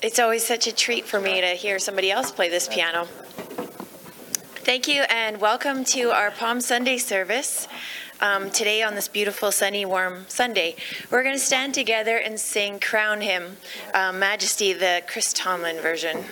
It's always such a treat for me to hear somebody else play this piano. Thank you and welcome to our Palm Sunday service. Um, today on this beautiful, sunny, warm Sunday. We're going to stand together and sing Crown Him, uh, Majesty, the Chris Tomlin version.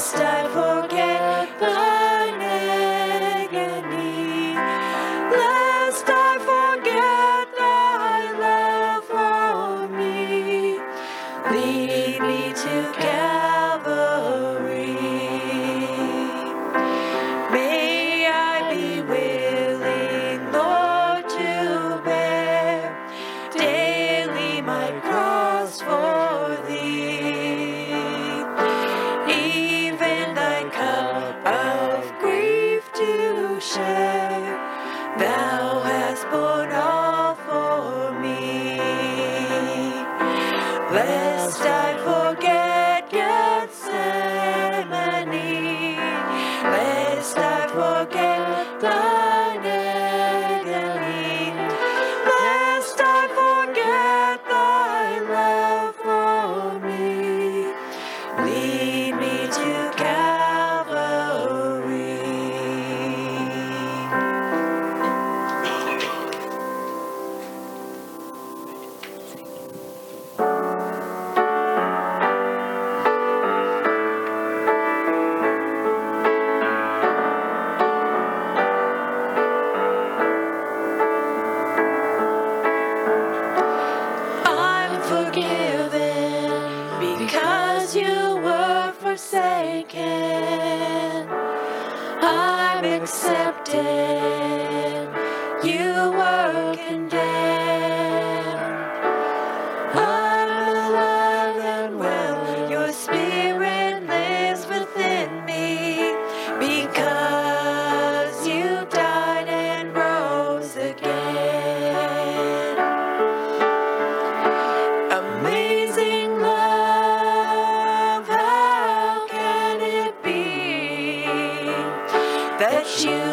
stay. You,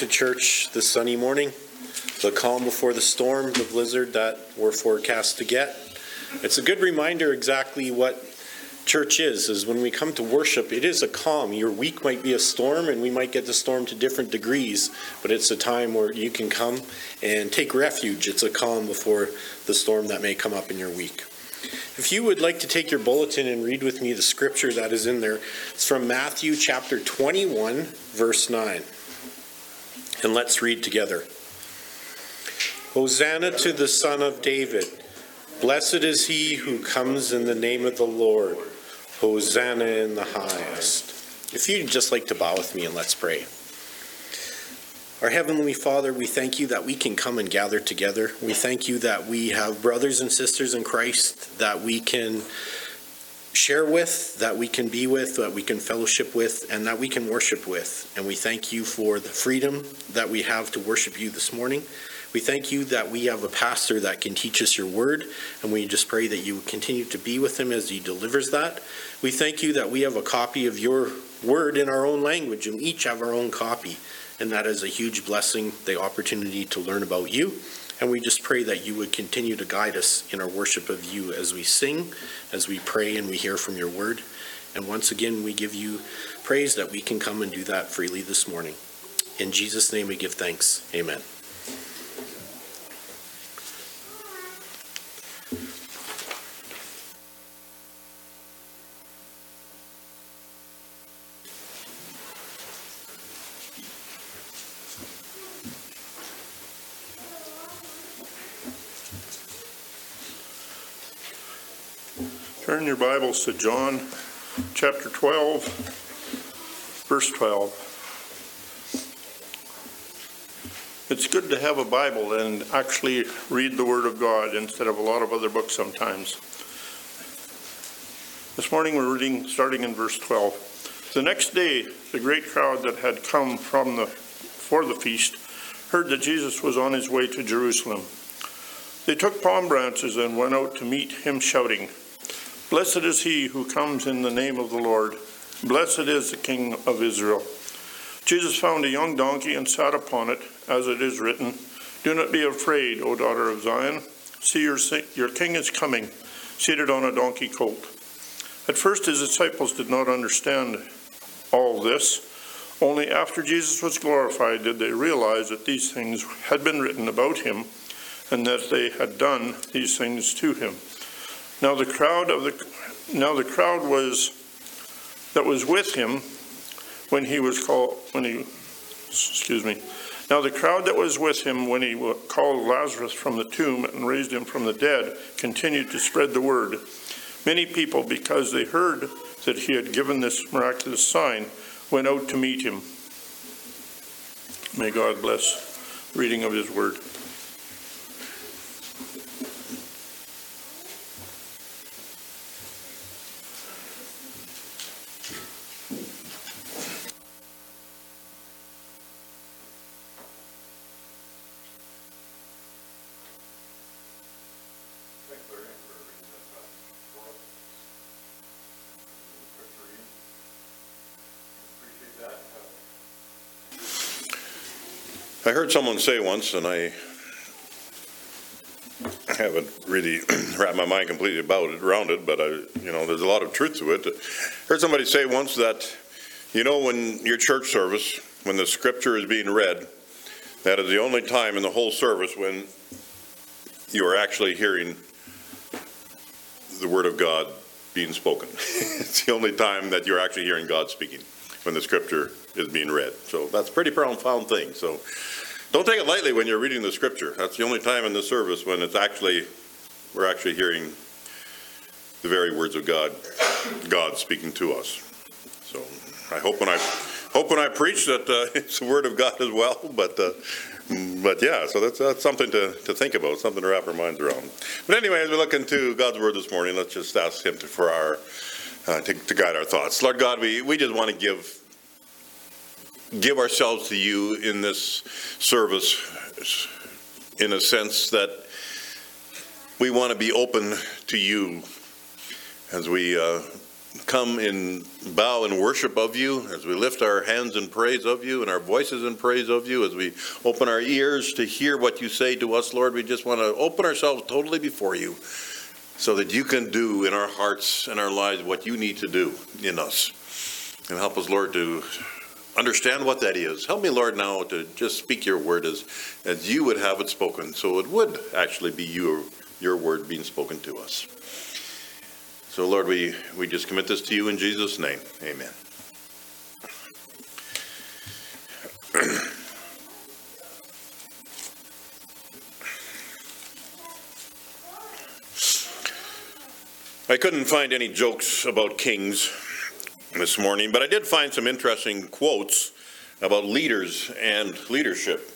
to church this sunny morning. The calm before the storm, the blizzard that we're forecast to get. It's a good reminder exactly what church is, is when we come to worship, it is a calm. Your week might be a storm and we might get the storm to different degrees, but it's a time where you can come and take refuge. It's a calm before the storm that may come up in your week. If you would like to take your bulletin and read with me the scripture that is in there, it's from Matthew chapter 21, verse 9. And let's read together. Hosanna to the Son of David. Blessed is he who comes in the name of the Lord. Hosanna in the highest. If you'd just like to bow with me and let's pray. Our Heavenly Father, we thank you that we can come and gather together. We thank you that we have brothers and sisters in Christ, that we can share with, that we can be with, that we can fellowship with, and that we can worship with. And we thank you for the freedom that we have to worship you this morning. We thank you that we have a pastor that can teach us your word, and we just pray that you continue to be with him as he delivers that. We thank you that we have a copy of your word in our own language, and each have our own copy. And that is a huge blessing, the opportunity to learn about you. And we just pray that you would continue to guide us in our worship of you as we sing, as we pray and we hear from your word. And once again, we give you praise that we can come and do that freely this morning. In Jesus' name we give thanks. Amen. Your Bibles to John chapter 12, verse 12. It's good to have a Bible and actually read the Word of God instead of a lot of other books sometimes. This morning we're reading starting in verse 12. The next day, the great crowd that had come from the for the feast heard that Jesus was on his way to Jerusalem. They took palm branches and went out to meet him shouting, Blessed is he who comes in the name of the Lord. Blessed is the King of Israel. Jesus found a young donkey and sat upon it, as it is written, Do not be afraid, O daughter of Zion. See, your, your king is coming, seated on a donkey colt. At first, his disciples did not understand all this. Only after Jesus was glorified did they realize that these things had been written about him and that they had done these things to him. Now the crowd of the now the crowd was that was with him when he was called when he excuse me. Now the crowd that was with him when he called Lazarus from the tomb and raised him from the dead continued to spread the word. Many people because they heard that he had given this miraculous sign went out to meet him. May God bless reading of his word. I heard someone say once, and I haven't really wrapped my mind completely about it, around it, but I, you know, there's a lot of truth to it. I heard somebody say once that, you know, when your church service, when the scripture is being read, that is the only time in the whole service when you are actually hearing the word of God being spoken. it's the only time that you're actually hearing God speaking when the scripture is being read. So that's a pretty profound thing. So don't take it lightly when you're reading the scripture. That's the only time in the service when it's actually, we're actually hearing the very words of God, God speaking to us. So I hope when I hope when I preach that uh, it's the word of God as well. But uh, but yeah, so that's, that's something to, to think about, something to wrap our minds around. But anyway, as we look into God's word this morning, let's just ask Him to, for our uh, to, to guide our thoughts. Lord God, we, we just want to give give ourselves to you in this service in a sense that we want to be open to you as we uh, come in bow and worship of you, as we lift our hands in praise of you and our voices in praise of you, as we open our ears to hear what you say to us, Lord, we just want to open ourselves totally before you so that you can do in our hearts and our lives what you need to do in us. And help us, Lord, to understand what that is. Help me, Lord, now to just speak your word as, as you would have it spoken, so it would actually be your, your word being spoken to us. So, Lord, we, we just commit this to you in Jesus' name. Amen. I couldn't find any jokes about kings this morning, but I did find some interesting quotes about leaders and leadership.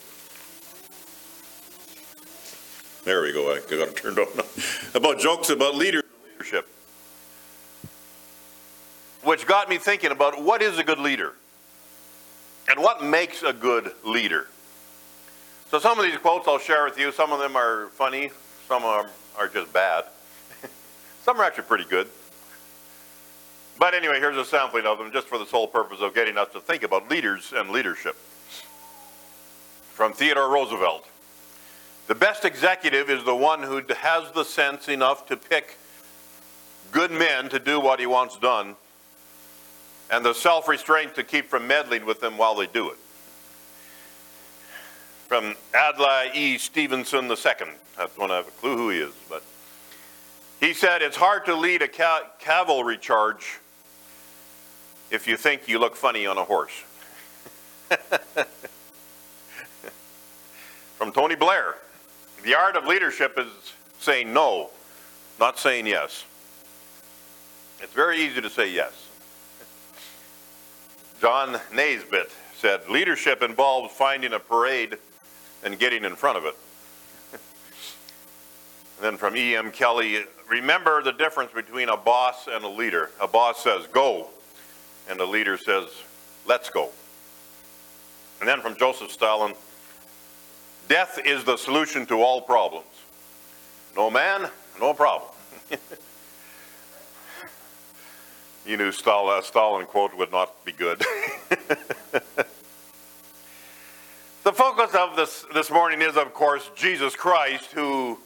There we go. I got it turned on. About jokes about leaders and leadership. which got me thinking about what is a good leader and what makes a good leader. So some of these quotes I'll share with you. Some of them are funny, some of them are just bad. some are actually pretty good. But anyway, here's a sampling of them just for the sole purpose of getting us to think about leaders and leadership. From Theodore Roosevelt. The best executive is the one who has the sense enough to pick good men to do what he wants done and the self restraint to keep from meddling with them while they do it. From Adlai E. Stevenson II. I don't have a clue who he is, but he said, It's hard to lead a ca- cavalry charge if you think you look funny on a horse. From Tony Blair, the art of leadership is saying no, not saying yes. It's very easy to say yes. John Naisbitt said, leadership involves finding a parade and getting in front of it. then from E.M. Kelly, remember the difference between a boss and a leader. A boss says, go, and the leader says, let's go. And then from Joseph Stalin, death is the solution to all problems. No man, no problem. you knew Stalin, uh, Stalin quote would not be good. the focus of this, this morning is, of course, Jesus Christ, who,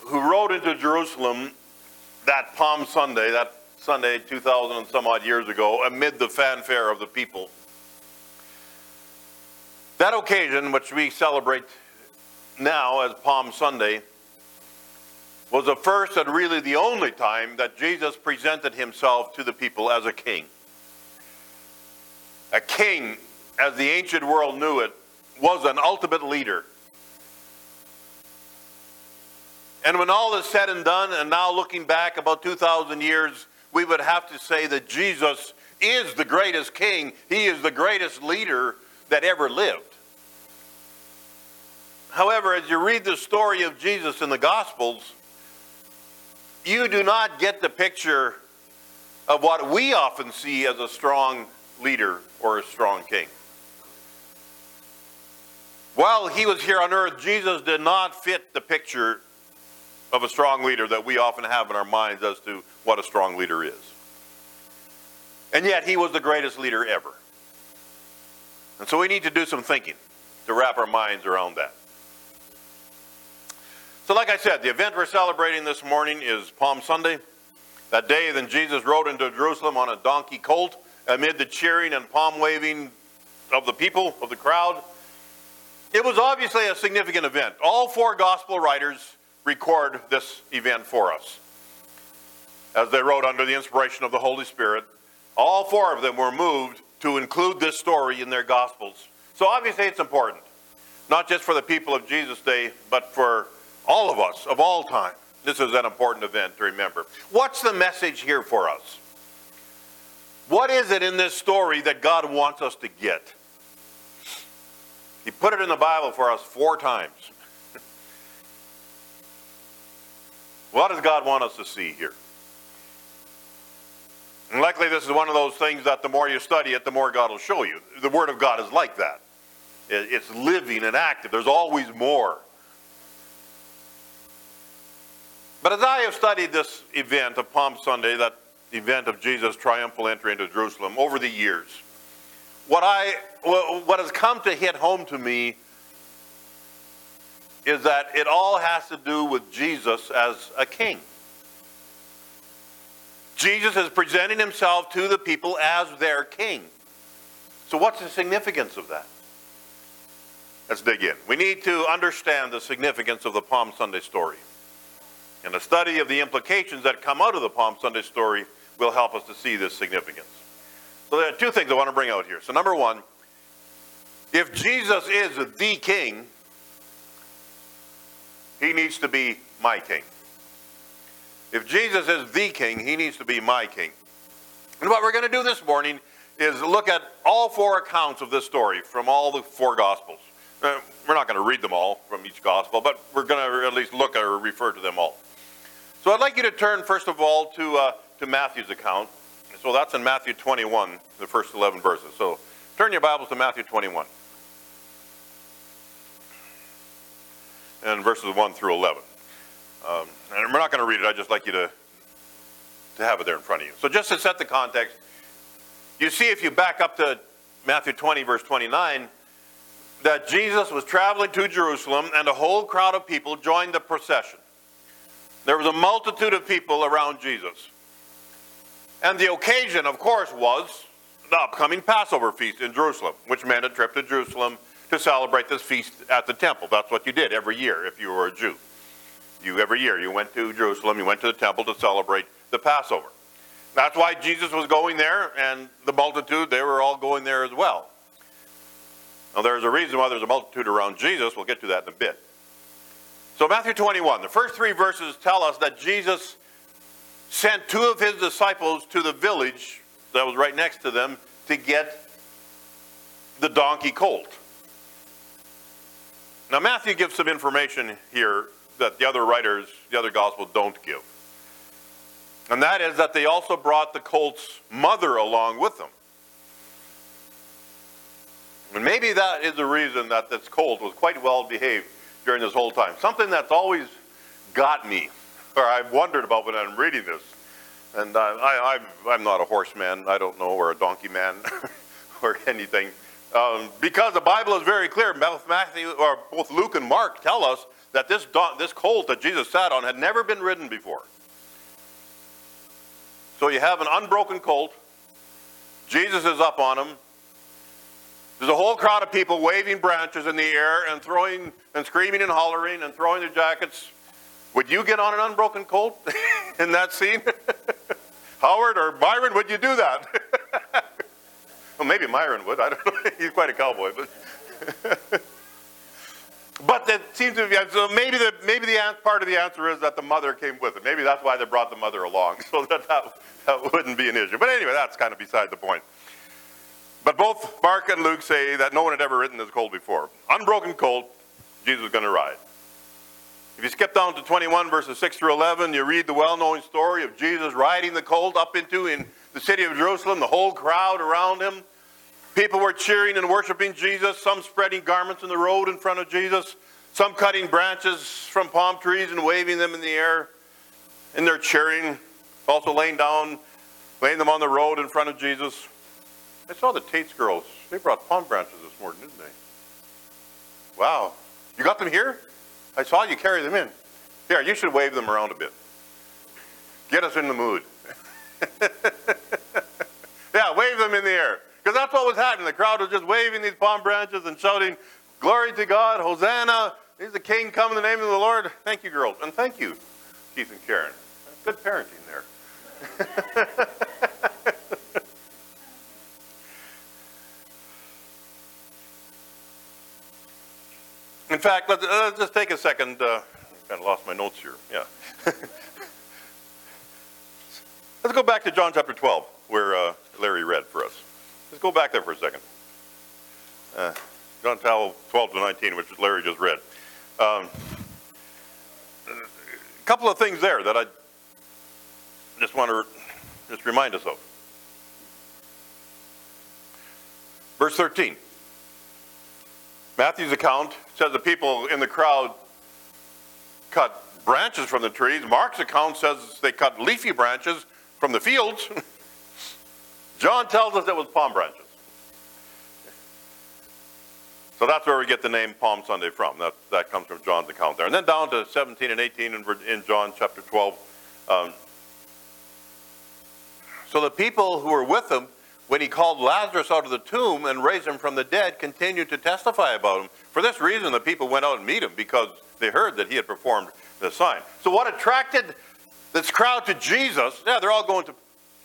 who rode into Jerusalem that Palm Sunday, that Sunday 2,000 and some odd years ago, amid the fanfare of the people. That occasion, which we celebrate now as Palm Sunday, was the first and really the only time that Jesus presented himself to the people as a king. A king, as the ancient world knew it, was an ultimate leader. And when all is said and done, and now looking back about 2,000 years, we would have to say that Jesus is the greatest king. He is the greatest leader that ever lived. However, as you read the story of Jesus in the Gospels, you do not get the picture of what we often see as a strong leader or a strong king. While he was here on earth, Jesus did not fit the picture of a strong leader that we often have in our minds as to what a strong leader is. And yet, he was the greatest leader ever. And so we need to do some thinking to wrap our minds around that. So, like I said, the event we're celebrating this morning is Palm Sunday. That day, then Jesus rode into Jerusalem on a donkey colt amid the cheering and palm waving of the people, of the crowd. It was obviously a significant event. All four gospel writers record this event for us. As they wrote under the inspiration of the Holy Spirit, all four of them were moved to include this story in their gospels. So obviously it's important, not just for the people of Jesus' day, but for all of us of all time. This is an important event to remember. What's the message here for us? What is it in this story that God wants us to get? He put it in the Bible for us four times. What does God want us to see here? And likely this is one of those things that the more you study it, the more God will show you. The Word of God is like that. It's living and active. There's always more. But as I have studied this event of Palm Sunday, that event of Jesus' triumphal entry into Jerusalem over the years, what I what has come to hit home to me is that it all has to do with Jesus as a king. Jesus is presenting himself to the people as their king. So, what's the significance of that? Let's dig in. We need to understand the significance of the Palm Sunday story. And a study of the implications that come out of the Palm Sunday story will help us to see this significance. So, there are two things I want to bring out here. So, number one, if Jesus is the king, he needs to be my king. If Jesus is the king, he needs to be my king. And what we're going to do this morning is look at all four accounts of this story from all the four Gospels. Uh, we're not going to read them all from each Gospel, but we're going to at least look or refer to them all. So I'd like you to turn, first of all, to, uh, to Matthew's account. So that's in Matthew 21, the first 11 verses. So turn your Bibles to Matthew 21. And verses 1 through 11. Um, and we're not going to read it. I'd just like you to, to have it there in front of you. So just to set the context, you see if you back up to Matthew 20, verse 29, that Jesus was traveling to Jerusalem and a whole crowd of people joined the procession. There was a multitude of people around Jesus. And the occasion, of course, was the upcoming Passover feast in Jerusalem, which meant a trip to Jerusalem to celebrate this feast at the temple. That's what you did every year if you were a Jew. You every year you went to Jerusalem, you went to the temple to celebrate the Passover. That's why Jesus was going there, and the multitude, they were all going there as well. Now, there's a reason why there's a multitude around Jesus. We'll get to that in a bit. So, Matthew 21, the first three verses tell us that Jesus sent two of his disciples to the village that was right next to them to get the donkey colt. Now, Matthew gives some information here that the other writers, the other gospels don't give. And that is that they also brought the colt's mother along with them. And maybe that is the reason that this colt was quite well behaved during this whole time. Something that's always got me, or I've wondered about when I'm reading this. And uh, I, I, I'm not a horseman, I don't know, or a donkey man, or anything. Um, because the Bible is very clear. Both Matthew, or both Luke and Mark tell us that this, this colt that Jesus sat on had never been ridden before. So you have an unbroken colt. Jesus is up on him. There's a whole crowd of people waving branches in the air and throwing and screaming and hollering and throwing their jackets. Would you get on an unbroken colt in that scene? Howard or Byron, would you do that? well, maybe Myron would. I don't know. He's quite a cowboy, but. but that seems to be so. Maybe the maybe the part of the answer is that the mother came with it. Maybe that's why they brought the mother along, so that that, that wouldn't be an issue. But anyway, that's kind of beside the point. But both Mark and Luke say that no one had ever ridden this colt before. Unbroken colt, Jesus was going to ride. If you skip down to 21 verses 6 through 11, you read the well-known story of Jesus riding the colt up into in the city of Jerusalem, the whole crowd around him. People were cheering and worshiping Jesus, some spreading garments in the road in front of Jesus, some cutting branches from palm trees and waving them in the air. And they're cheering, also laying down, laying them on the road in front of Jesus. I saw the Tate's girls. They brought palm branches this morning, didn't they? Wow. You got them here? I saw you carry them in. Here, you should wave them around a bit. Get us in the mood. yeah, wave them in the air. Because that's what was happening. The crowd was just waving these palm branches and shouting, Glory to God, Hosanna. He's the King come in the name of the Lord. Thank you, girls. And thank you, Keith and Karen. Good parenting there. In fact, let's, uh, let's just take a second. Uh, kind of lost my notes here. Yeah. let's go back to John chapter 12, where uh, Larry read for us. Let's go back there for a second. Uh, John 12, 12 to 19, which Larry just read. Um, a couple of things there that I just want to just remind us of. Verse 13. Matthew's account says the people in the crowd cut branches from the trees. Mark's account says they cut leafy branches from the fields. John tells us it was palm branches. So that's where we get the name Palm Sunday from. That, that comes from John's account there. And then down to 17 and 18 in, in John chapter 12. Um, so the people who were with him when he called Lazarus out of the tomb and raised him from the dead, continued to testify about him. For this reason, the people went out and meet him because they heard that he had performed the sign. So, what attracted this crowd to Jesus? Yeah, they're all going to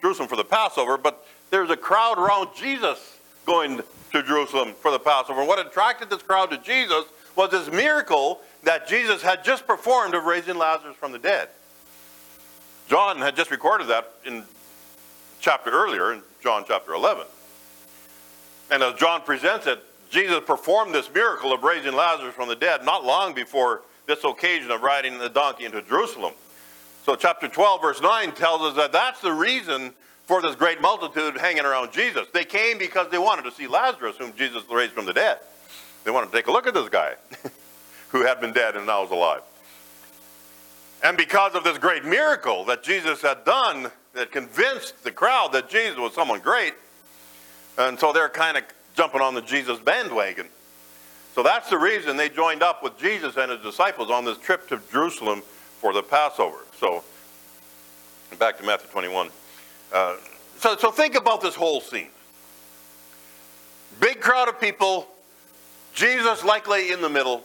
Jerusalem for the Passover, but there's a crowd around Jesus going to Jerusalem for the Passover. What attracted this crowd to Jesus was this miracle that Jesus had just performed of raising Lazarus from the dead. John had just recorded that in chapter earlier in John chapter 11. And as John presents it, Jesus performed this miracle of raising Lazarus from the dead not long before this occasion of riding the donkey into Jerusalem. So So chapter 12, verse 9 tells us that that's the reason for this great multitude hanging around Jesus. They came because they wanted to see Lazarus, whom Jesus raised from the dead. They wanted to take a look at this guy who had been dead and now is alive. And because of this great miracle that Jesus had done, that convinced the crowd that Jesus was someone great, and so they're kind of jumping on the Jesus bandwagon. So that's the reason they joined up with Jesus and his disciples on this trip to Jerusalem for the Passover. So, back to Matthew 21. Uh, so, so think about this whole scene. Big crowd of people, Jesus likely in the middle,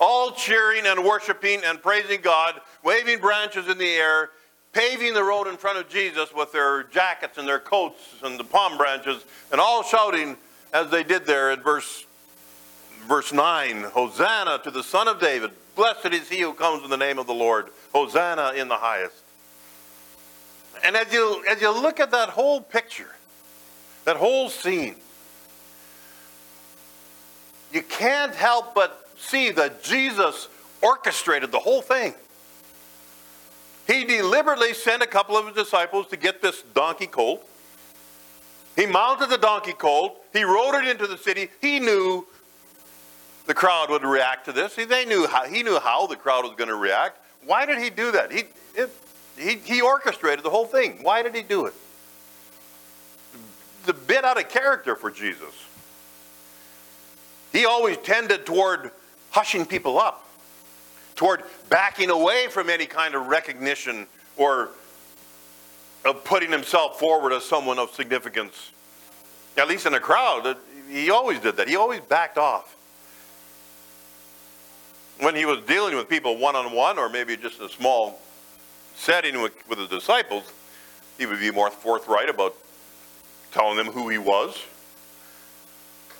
all cheering and worshiping and praising God, waving branches in the air, paving the road in front of Jesus with their jackets and their coats and the palm branches, and all shouting as they did there in verse, verse 9 Hosanna to the Son of David. Blessed is he who comes in the name of the Lord. Hosanna in the highest. And as you, as you look at that whole picture, that whole scene, you can't help but see that Jesus orchestrated the whole thing. He deliberately sent a couple of his disciples to get this donkey colt. He mounted the donkey colt. He rode it into the city. He knew the crowd would react to this. They knew how, he knew how the crowd was going to react. Why did he do that? He, it, he, he orchestrated the whole thing. Why did he do it? The bit out of character for Jesus. He always tended toward hushing people up, toward backing away from any kind of recognition or of putting himself forward as someone of significance. At least in a crowd, he always did that. He always backed off. When he was dealing with people one on one, or maybe just a small setting with, with his disciples, he would be more forthright about telling them who he was.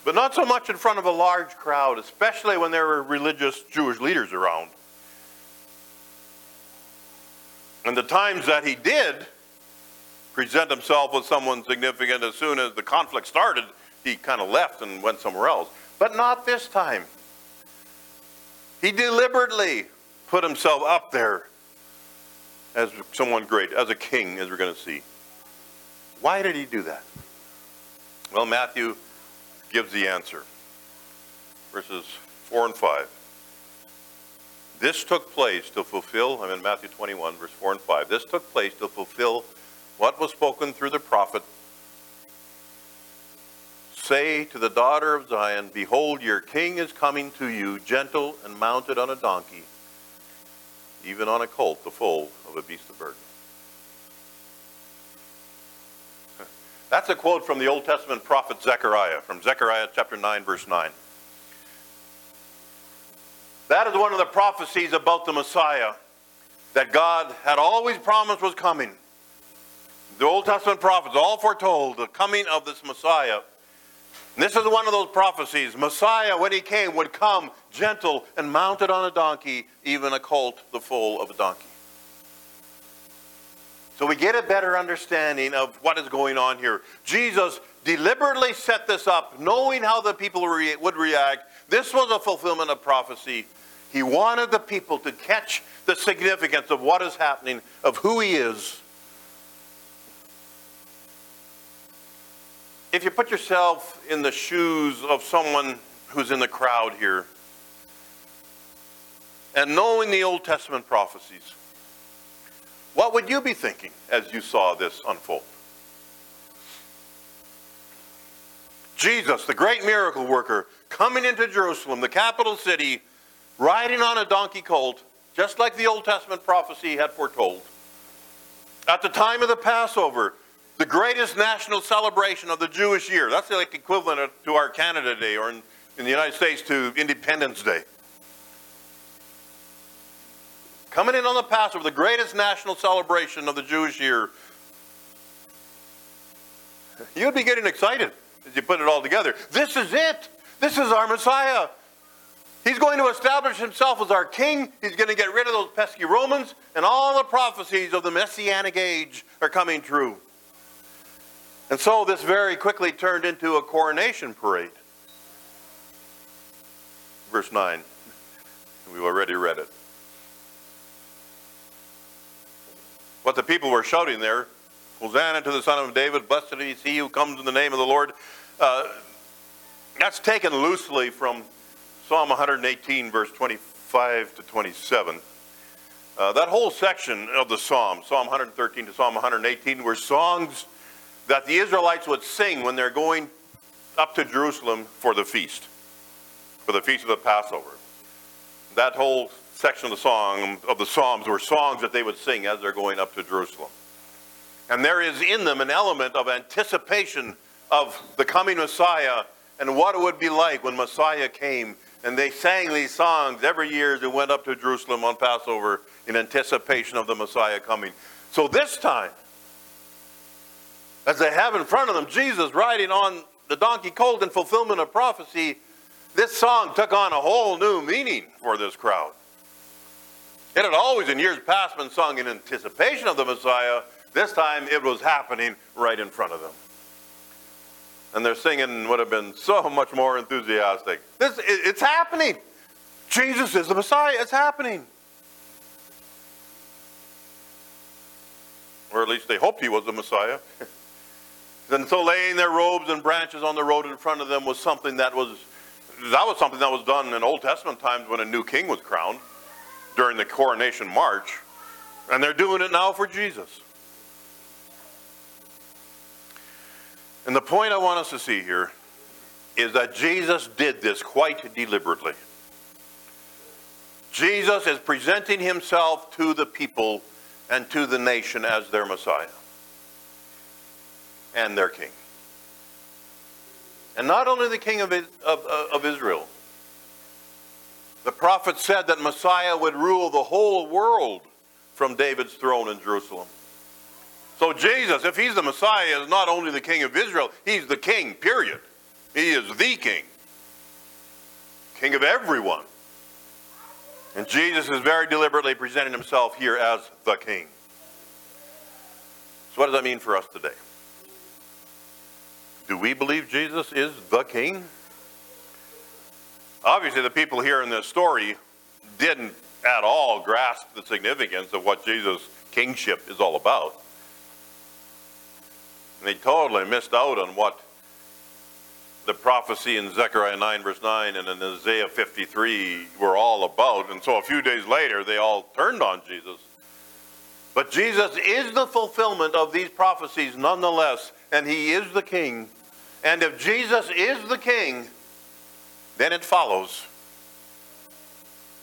But not so much in front of a large crowd, especially when there were religious Jewish leaders around. And the times that he did present himself with someone significant, as soon as the conflict started, he kind of left and went somewhere else. But not this time. He deliberately put himself up there as someone great, as a king, as we're going to see. Why did he do that? Well, Matthew gives the answer. Verses 4 and 5. This took place to fulfill, I'm in Matthew 21, verse 4 and 5. This took place to fulfill what was spoken through the prophet. Say to the daughter of Zion, Behold, your king is coming to you, gentle and mounted on a donkey, even on a colt, the foal of a beast of burden. That's a quote from the Old Testament prophet Zechariah, from Zechariah chapter 9, verse 9. That is one of the prophecies about the Messiah that God had always promised was coming. The Old Testament prophets all foretold the coming of this Messiah. And this is one of those prophecies. Messiah, when he came, would come gentle and mounted on a donkey, even a colt, the foal of a donkey. So we get a better understanding of what is going on here. Jesus deliberately set this up, knowing how the people re- would react. This was a fulfillment of prophecy. He wanted the people to catch the significance of what is happening, of who he is. If you put yourself in the shoes of someone who's in the crowd here, and knowing the Old Testament prophecies, what would you be thinking as you saw this unfold? Jesus, the great miracle worker, coming into Jerusalem, the capital city, riding on a donkey colt, just like the Old Testament prophecy had foretold. At the time of the Passover, the greatest national celebration of the Jewish year. That's like equivalent to our Canada Day or in, in the United States to Independence Day. Coming in on the Passover, the greatest national celebration of the Jewish year. You'd be getting excited as you put it all together. This is it. This is our Messiah. He's going to establish himself as our king. He's going to get rid of those pesky Romans, and all the prophecies of the Messianic age are coming true. And so this very quickly turned into a coronation parade. Verse 9. We've already read it. What the people were shouting there, Hosanna to the Son of David, blessed is he who comes in the name of the Lord. Uh, that's taken loosely from Psalm 118, verse 25 to 27. Uh, that whole section of the Psalm, Psalm 113 to Psalm 118, were songs that the Israelites would sing when they're going up to Jerusalem for the feast, for the feast of the Passover. That whole section of the song of the Psalms were songs that they would sing as they're going up to Jerusalem. And there is in them an element of anticipation of the coming Messiah and what it would be like when Messiah came. And they sang these songs every year as they went up to Jerusalem on Passover in anticipation of the Messiah coming. So this time, as they have in front of them Jesus riding on the donkey colt in fulfillment of prophecy, this song took on a whole new meaning for this crowd. It had always in years past been sung in anticipation of the Messiah. This time it was happening right in front of them. And their singing would have been so much more enthusiastic. This, it's happening. Jesus is the Messiah. It's happening. Or at least they hoped he was the Messiah. and so laying their robes and branches on the road in front of them was something that was that was something that was done in Old Testament times when a new king was crowned during the coronation march. And they're doing it now for Jesus. And the point I want us to see here is that Jesus did this quite deliberately. Jesus is presenting himself to the people and to the nation as their Messiah and their King. And not only the King of, of, of Israel. The prophet said that Messiah would rule the whole world from David's throne in Jerusalem. So Jesus, if he's the Messiah, is not only the King of Israel, he's the King, period. He is the King. King of everyone. And Jesus is very deliberately presenting himself here as the King. So what does that mean for us today? Do we believe Jesus is the king? Obviously, the people here in this story didn't at all grasp the significance of what Jesus' kingship is all about. And they totally missed out on what the prophecy in Zechariah 9, verse 9, and in Isaiah 53 were all about. And so a few days later, they all turned on Jesus. But Jesus is the fulfillment of these prophecies nonetheless, and he is the king. And if Jesus is the king, then it follows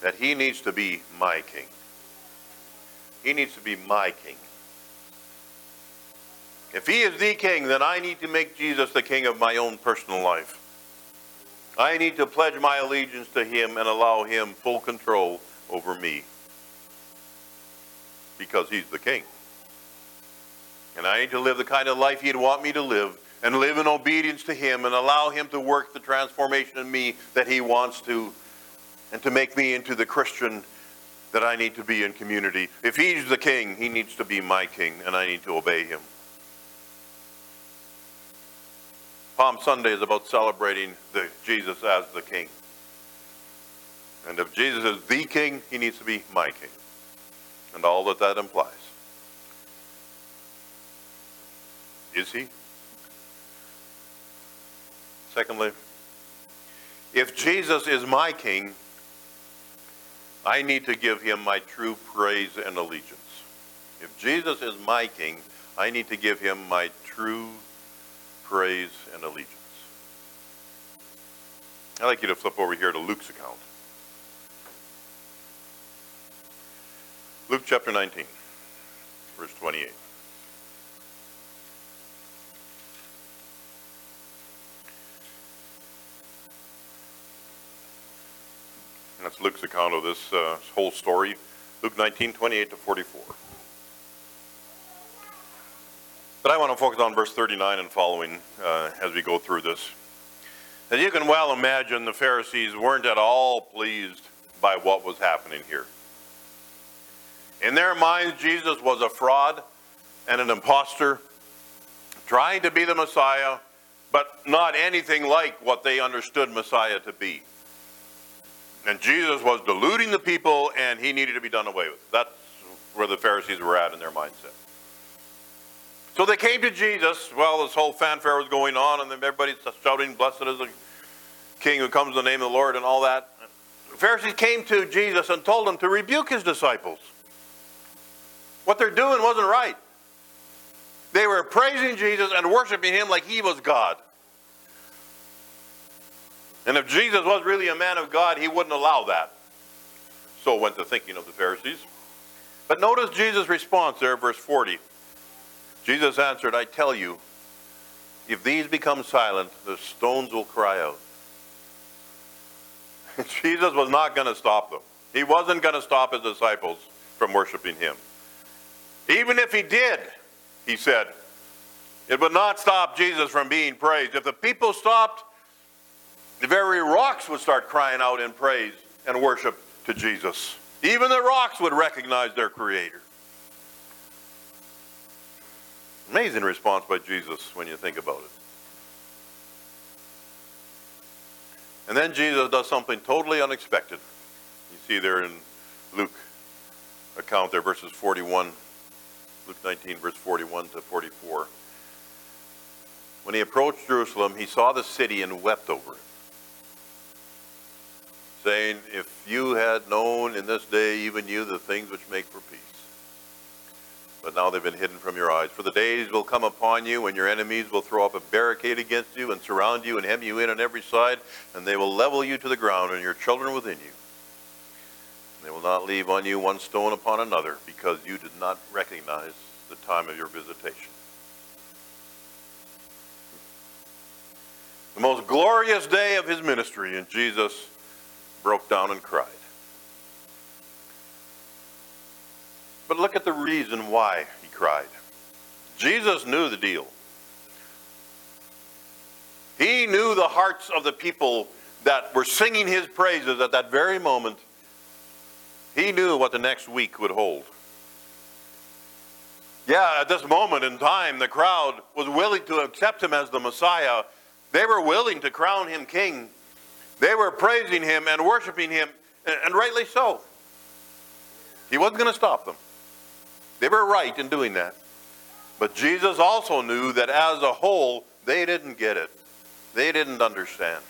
that he needs to be my king. He needs to be my king. If he is the king, then I need to make Jesus the king of my own personal life. I need to pledge my allegiance to him and allow him full control over me because he's the king. And I need to live the kind of life he'd want me to live and live in obedience to him and allow him to work the transformation in me that he wants to and to make me into the Christian that I need to be in community. If he's the king, he needs to be my king and I need to obey him. Palm Sunday is about celebrating the Jesus as the king. And if Jesus is the king, he needs to be my king and all that that implies. Is he? Secondly, if Jesus is my king, I need to give him my true praise and allegiance. If Jesus is my king, I need to give him my true praise and allegiance. I'd like you to flip over here to Luke's account. Luke chapter 19, verse 28. That's Luke's account of this uh, whole story. Luke 19, 28 to 44. But I want to focus on verse 39 and following uh, as we go through this. As you can well imagine, the Pharisees weren't at all pleased by what was happening here. In their minds, Jesus was a fraud and an impostor, trying to be the Messiah, but not anything like what they understood Messiah to be. And Jesus was deluding the people, and he needed to be done away with. That's where the Pharisees were at in their mindset. So they came to Jesus. Well, this whole fanfare was going on, and then everybody's shouting, Blessed is the King who comes in the name of the Lord, and all that. The Pharisees came to Jesus and told him to rebuke his disciples. What they're doing wasn't right. They were praising Jesus and worshiping him like he was God. And if Jesus was really a man of God, he wouldn't allow that. So went the thinking of the Pharisees. But notice Jesus' response there, verse 40. Jesus answered, I tell you, if these become silent, the stones will cry out. Jesus was not going to stop them. He wasn't going to stop his disciples from worshiping him. Even if he did, he said, it would not stop Jesus from being praised. If the people stopped, the very rocks would start crying out in praise and worship to Jesus. Even the rocks would recognize their Creator. Amazing response by Jesus when you think about it. And then Jesus does something totally unexpected. You see there in Luke account there, verses 41, Luke 19, verse 41 to 44. When he approached Jerusalem, he saw the city and wept over it, saying, If you had known in this day, even you, the things which make for peace. But now they've been hidden from your eyes. For the days will come upon you when your enemies will throw up a barricade against you and surround you and hem you in on every side, and they will level you to the ground and your children within you. And they will not leave on you one stone upon another, because you did not recognize the time of your visitation. The most glorious day of his ministry, and Jesus broke down and cried. But look at the reason why he cried. Jesus knew the deal. He knew the hearts of the people that were singing his praises at that very moment. He knew what the next week would hold. Yeah, at this moment in time, the crowd was willing to accept him as the Messiah. They were willing to crown him king. They were praising him and worshiping him, and rightly so. He wasn't going to stop them. They were right in doing that. But Jesus also knew that as a whole, they didn't get it. They didn't understand.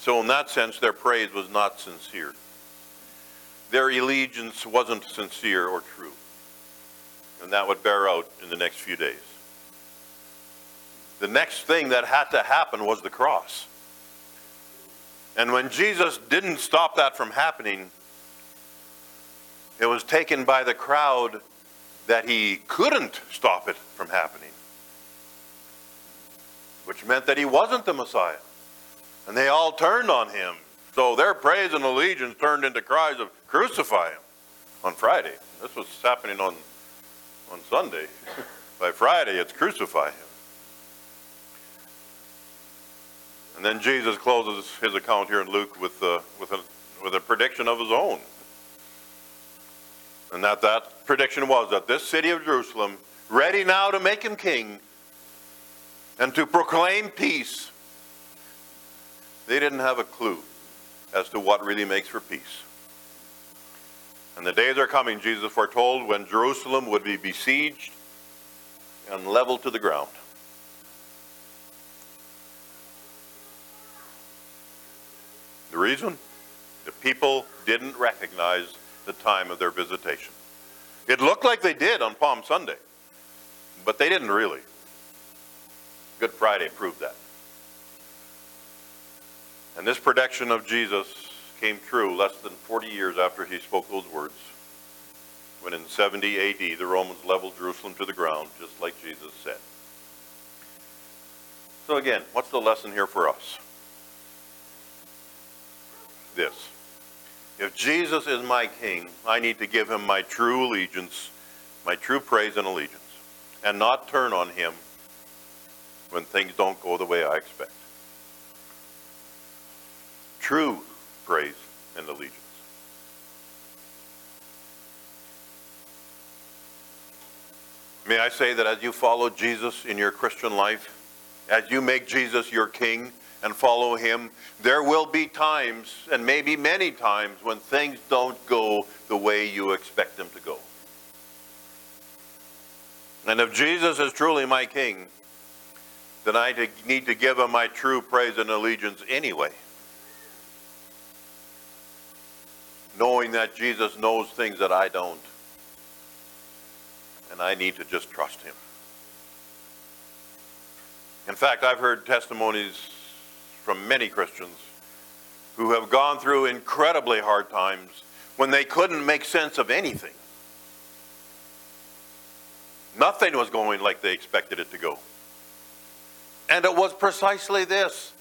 So, in that sense, their praise was not sincere. Their allegiance wasn't sincere or true. And that would bear out in the next few days. The next thing that had to happen was the cross. And when Jesus didn't stop that from happening, it was taken by the crowd that he couldn't stop it from happening, which meant that he wasn't the Messiah. And they all turned on him. So their praise and allegiance turned into cries of crucify him on Friday. This was happening on, on Sunday. by Friday, it's crucify him. And then Jesus closes his account here in Luke with, uh, with, a, with a prediction of his own. And that that prediction was that this city of Jerusalem, ready now to make him king and to proclaim peace, they didn't have a clue as to what really makes for peace. And the days are coming, Jesus foretold, when Jerusalem would be besieged and leveled to the ground. The reason? The people didn't recognize the time of their visitation. It looked like they did on Palm Sunday, but they didn't really. Good Friday proved that. And this prediction of Jesus came true less than 40 years after he spoke those words, when in 70 AD the Romans leveled Jerusalem to the ground, just like Jesus said. So again, what's the lesson here for us? This. If Jesus is my king, I need to give him my true allegiance, my true praise and allegiance, and not turn on him when things don't go the way I expect. True praise and allegiance. May I say that as you follow Jesus in your Christian life, as you make Jesus your king, and follow Him, there will be times, and maybe many times, when things don't go the way you expect them to go. And if Jesus is truly my King, then I need to give Him my true praise and allegiance anyway. Knowing that Jesus knows things that I don't. And I need to just trust Him. In fact, I've heard testimonies from many Christians who have gone through incredibly hard times when they couldn't make sense of anything. Nothing was going like they expected it to go. And it was precisely this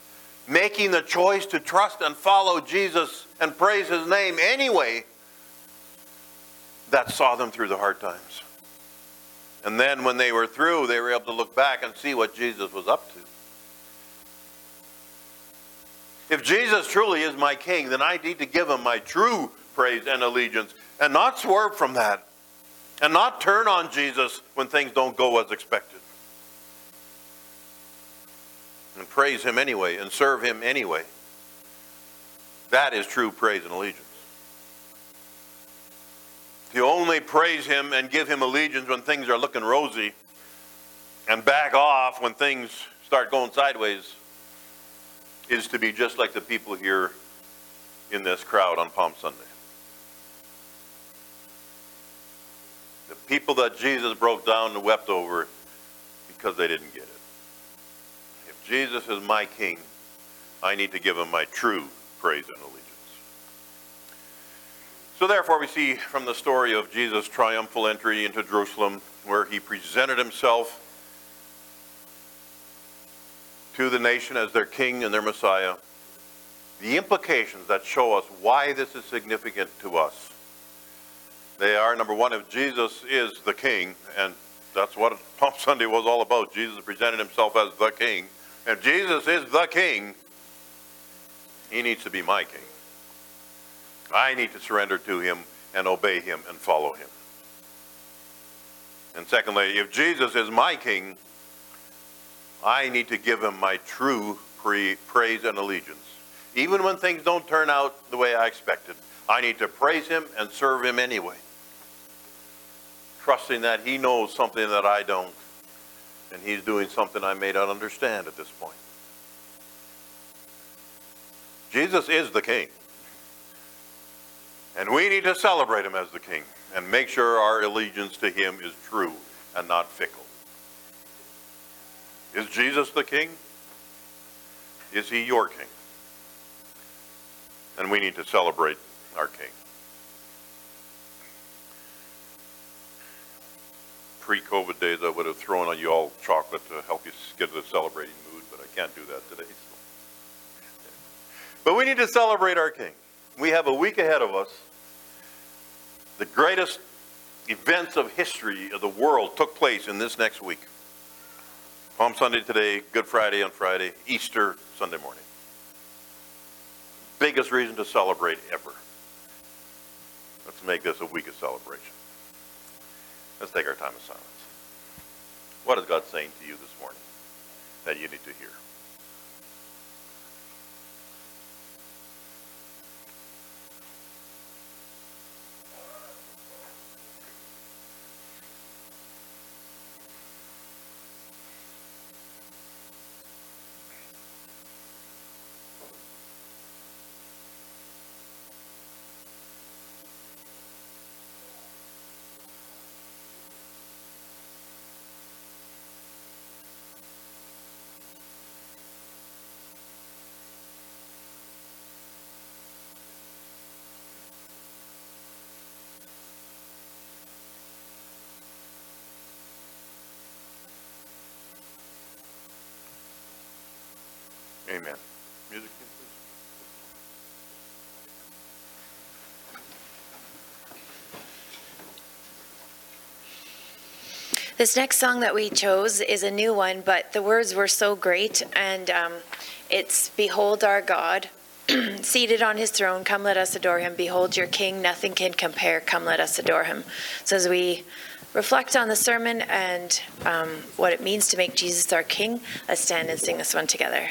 making the choice to trust and follow Jesus and praise his name anyway that saw them through the hard times. And then when they were through, they were able to look back and see what Jesus was up to. If Jesus truly is my king, then I need to give him my true praise and allegiance and not swerve from that and not turn on Jesus when things don't go as expected. And praise him anyway and serve him anyway. That is true praise and allegiance. To only praise him and give him allegiance when things are looking rosy and back off when things start going sideways is to be just like the people here in this crowd on Palm Sunday. The people that Jesus broke down and wept over because they didn't get it. If Jesus is my king, I need to give him my true praise and allegiance. So therefore, we see from the story of Jesus' triumphal entry into Jerusalem, where he presented himself to the nation as their king and their Messiah, the implications that show us why this is significant to us. They are number one, if Jesus is the king, and that's what Palm Sunday was all about. Jesus presented himself as the king. If Jesus is the king, he needs to be my king. I need to surrender to him and obey him and follow him. And secondly, if Jesus is my king, I need to give him my true praise and allegiance. Even when things don't turn out the way I expected, I need to praise him and serve him anyway. Trusting that he knows something that I don't, and he's doing something I may not understand at this point. Jesus is the king. And we need to celebrate him as the king and make sure our allegiance to him is true and not fickle. Is Jesus the king? Is he your king? And we need to celebrate our king. Pre-COVID days, I would have thrown on you all chocolate to help you get in the celebrating mood, but I can't do that today. so. But we need to celebrate our king. We have a week ahead of us. The greatest events of history of the world took place in this next week. Palm Sunday today, Good Friday on Friday, Easter Sunday morning. Biggest reason to celebrate ever. Let's make this a week of celebration. Let's take our time of silence. What is God saying to you this morning that you need to hear? Amen. Music. This next song that we chose is a new one, but the words were so great, and um, it's Behold our God, seated on his throne, come let us adore him. Behold your king, nothing can compare, come let us adore him. So as we reflect on the sermon and um, what it means to make Jesus our king, let's stand and sing this one together.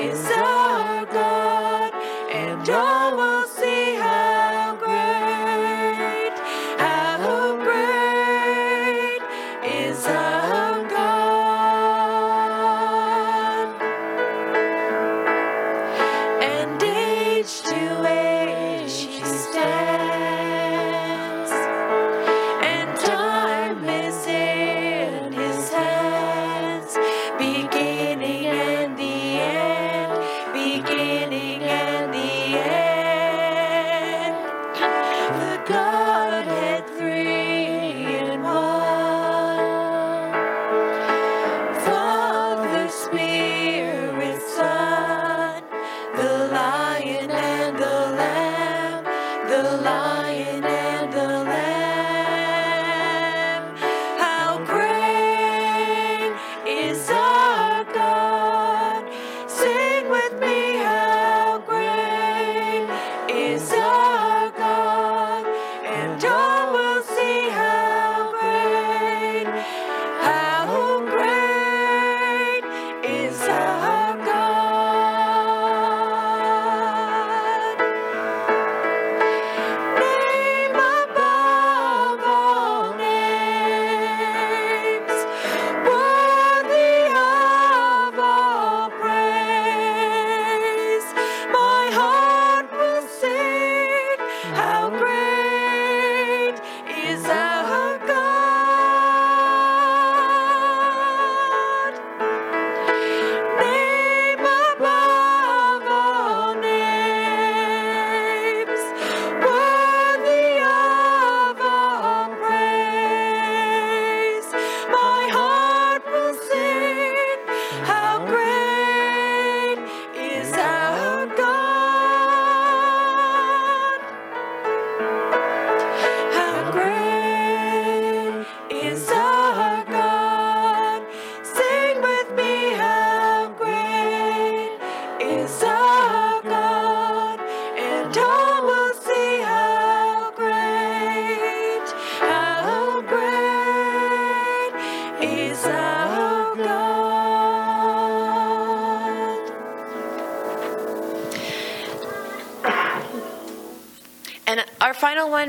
Is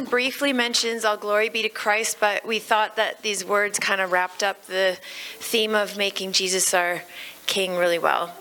Briefly mentions all glory be to Christ, but we thought that these words kind of wrapped up the theme of making Jesus our King really well.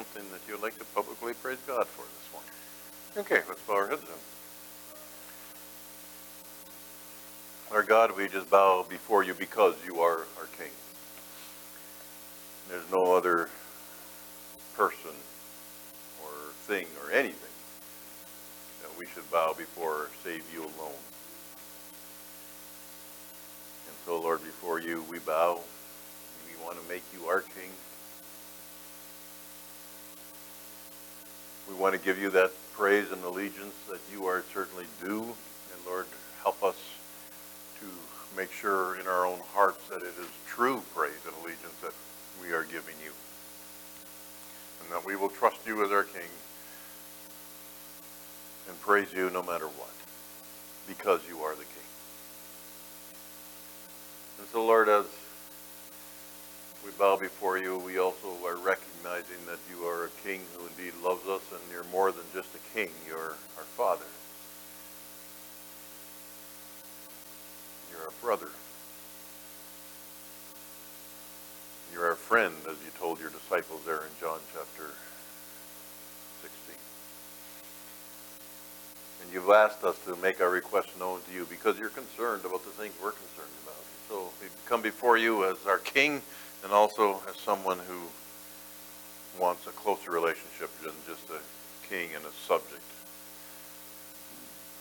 Something that you'd like to publicly praise God for this morning? Okay, let's bow our heads then. Our God, we just bow before you because you are our King. There's no other person or thing or anything that we should bow before save you alone. And so, Lord, before you we bow. We want to make you our King. Want to give you that praise and allegiance that you are certainly due. And Lord, help us to make sure in our own hearts that it is true praise and allegiance that we are giving you. And that we will trust you as our King and praise you no matter what, because you are the King. And so, Lord, as we bow before you, we also are recognizing that you are a King who indeed loves us, and you're more than just a King, you're our Father. You're our brother. You're our friend, as you told your disciples there in John chapter 16. And you've asked us to make our request known to you because you're concerned about the things we're concerned about. So we come before you as our King and also as someone who wants a closer relationship than just a king and a subject.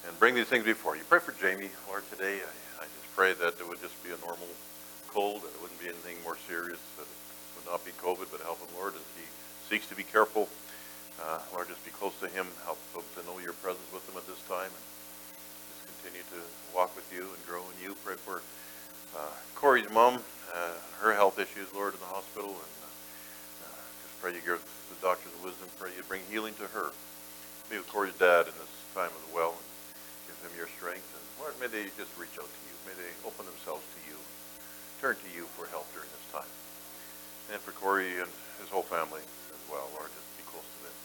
And bring these things before you. Pray for Jamie, Lord, today. I, I just pray that it would just be a normal cold, that it wouldn't be anything more serious, that it would not be COVID, but help him, Lord, as he seeks to be careful. Uh, Lord, just be close to him, help him to know your presence with him at this time, and just continue to walk with you and grow in you. Pray for uh, Corey's mom, uh, her health issues, Lord, in the hospital, and uh, just pray you give the doctors wisdom, pray you bring healing to her. Be with Corey's dad in this time as well, and give him your strength, and Lord, may they just reach out to you, may they open themselves to you, turn to you for help during this time. And for Corey and his whole family as well, Lord, just be close to them.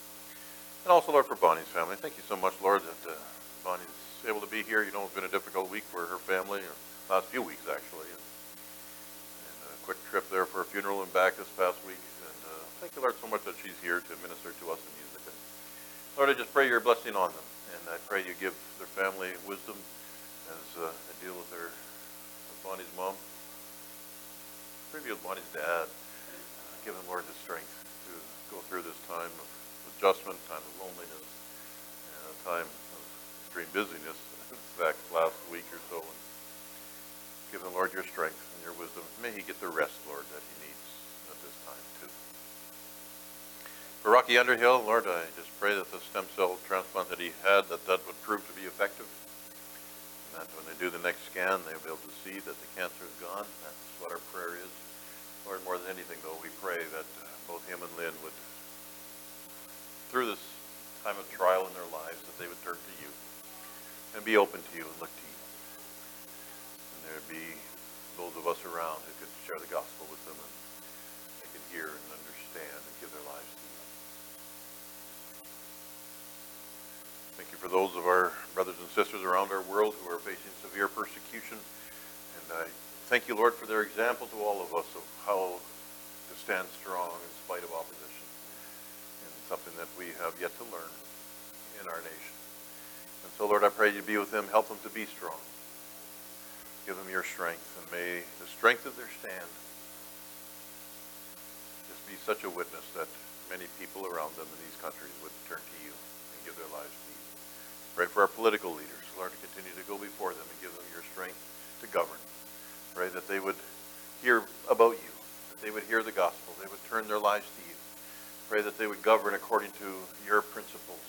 And also, Lord, for Bonnie's family, thank you so much, Lord, that uh, Bonnie's able to be here. You know, it's been a difficult week for her family, or last few weeks, actually. And, quick trip there for a funeral and back this past week. And uh, thank you, Lord, so much that she's here to minister to us in music. And Lord, I just pray your blessing on them. And I pray you give their family wisdom as uh, they deal with their with Bonnie's mom. Pray with Bonnie's dad. Uh, give them, Lord, the strength to go through this time of adjustment, time of loneliness, and a time of extreme busyness back last week or so. And give the Lord, your strength and your wisdom. May he get the rest, Lord, that he needs at this time, too. For Rocky Underhill, Lord, I just pray that the stem cell transplant that he had, that that would prove to be effective. And that when they do the next scan, they'll be able to see that the cancer is gone. That's what our prayer is. Lord, more than anything, though, we pray that uh, both him and Lynn would, through this time of trial in their lives, that they would turn to you and be open to you and look to you. There'd be those of us around who could share the gospel with them and they could hear and understand and give their lives to you. Thank you for those of our brothers and sisters around our world who are facing severe persecution. And I thank you, Lord, for their example to all of us of how to stand strong in spite of opposition. And something that we have yet to learn in our nation. And so, Lord, I pray you be with them, help them to be strong. Give them your strength, and may the strength of their stand just be such a witness that many people around them in these countries would turn to you and give their lives to you. Pray for our political leaders, Lord, to continue to go before them and give them your strength to govern. Pray that they would hear about you, that they would hear the gospel, they would turn their lives to you. Pray that they would govern according to your principles.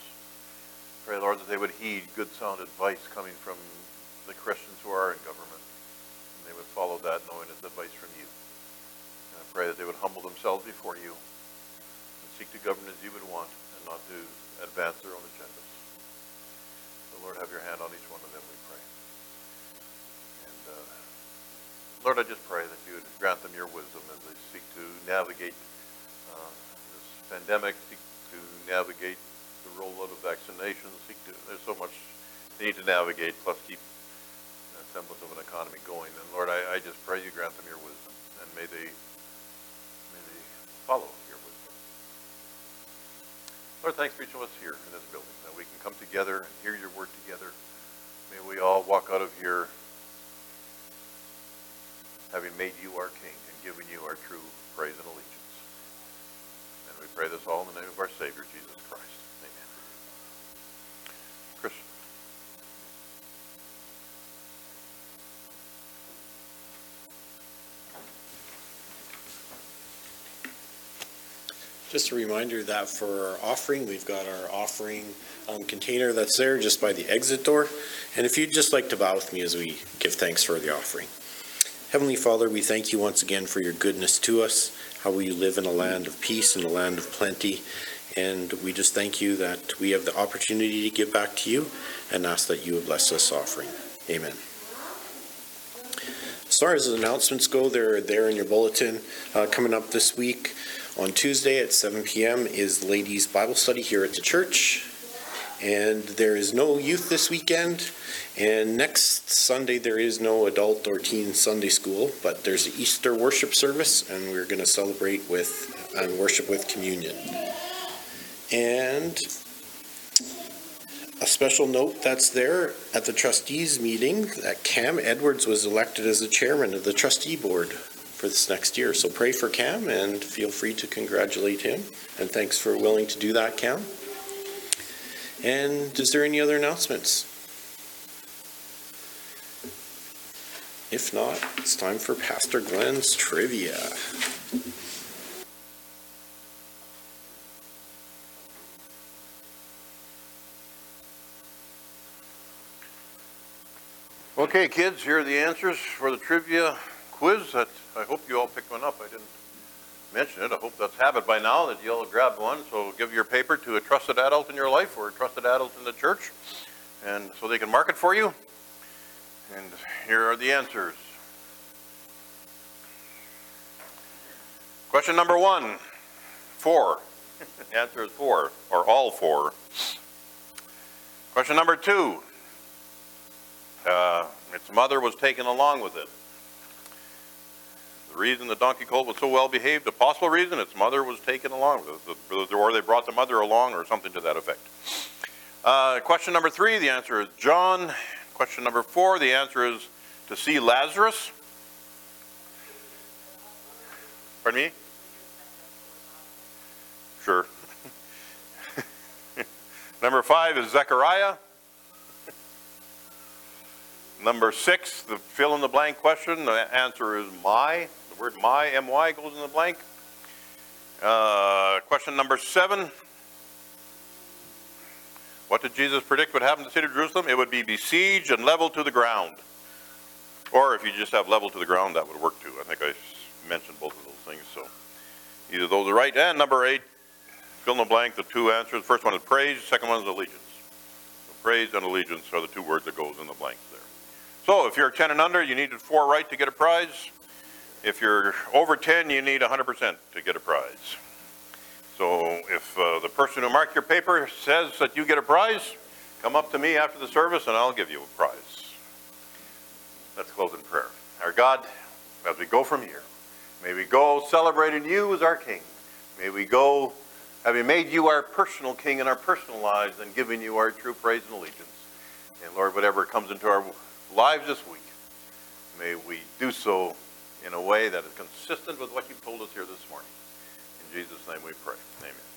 Pray, Lord, that they would heed good sound advice coming from the Christians who are in government. They would follow that knowing it's advice from you. And I pray that they would humble themselves before you and seek to govern as you would want and not to advance their own agendas. So, Lord, have your hand on each one of them, we pray. And, uh, Lord, I just pray that you would grant them your wisdom as they seek to navigate uh, this pandemic, seek to navigate the rollout of vaccinations. Seek to, there's so much they need to navigate, plus keep semblance of an economy going. And Lord, I, I just pray you grant them your wisdom, and may they, may they follow your wisdom. Lord, thanks for each of us here in this building, that we can come together and hear your word together. May we all walk out of here having made you our King and given you our true praise and allegiance. And we pray this all in the name of our Savior, Jesus Christ. Amen. Christian. Just a reminder that for our offering, we've got our offering um, container that's there just by the exit door. And if you'd just like to bow with me as we give thanks for the offering. Heavenly Father, we thank you once again for your goodness to us, how we live in a land of peace and a land of plenty. And we just thank you that we have the opportunity to give back to you and ask that you would bless this offering. Amen. As far as announcements go, they're there in your bulletin. Uh, coming up this week, on Tuesday at 7 p.m. is ladies' Bible study here at the church. And there is no youth this weekend. And next Sunday, there is no adult or teen Sunday school, but there's an Easter worship service, and we're going to celebrate with and worship with communion. And a special note that's there at the trustees meeting that Cam Edwards was elected as the chairman of the trustee board for this next year. So pray for Cam and feel free to congratulate him. And thanks for willing to do that, Cam. And is there any other announcements? If not, it's time for Pastor Glenn's trivia. Okay, kids, here are the answers for the trivia quiz that I hope you all picked one up. I didn't mention it. I hope that's habit by now that you all grabbed one. So give your paper to a trusted adult in your life or a trusted adult in the church, and so they can mark it for you. And here are the answers. Question number one, four. the answer is four, or all four. Question number two, uh, its mother was taken along with it. The reason the donkey colt was so well behaved, a possible reason, its mother was taken along or they brought the mother along, or something to that effect. Uh, question number three, the answer is John. Question number four, the answer is to see Lazarus. Pardon me? Sure. number five is Zechariah. Number six, the fill in the blank question, the answer is my. The word my, M-Y, goes in the blank. Uh, question number seven. What did Jesus predict would happen to the city of Jerusalem? It would be besieged and leveled to the ground. Or if you just have leveled to the ground, that would work too. I think I mentioned both of those things, so either those are right. And number eight, fill in the blank, the two answers. The First one is praise, the second one is allegiance. So praise and allegiance are the two words that goes in the blanks there. So if you're 10 and under, you needed four right to get a prize. If you're over 10, you need 100% to get a prize. So if uh, the person who marked your paper says that you get a prize, come up to me after the service and I'll give you a prize. Let's close in prayer. Our God, as we go from here, may we go celebrating you as our King. May we go having made you our personal King in our personal lives and giving you our true praise and allegiance. And Lord, whatever comes into our lives this week, may we do so in a way that is consistent with what you've told us here this morning. In Jesus' name we pray. Amen.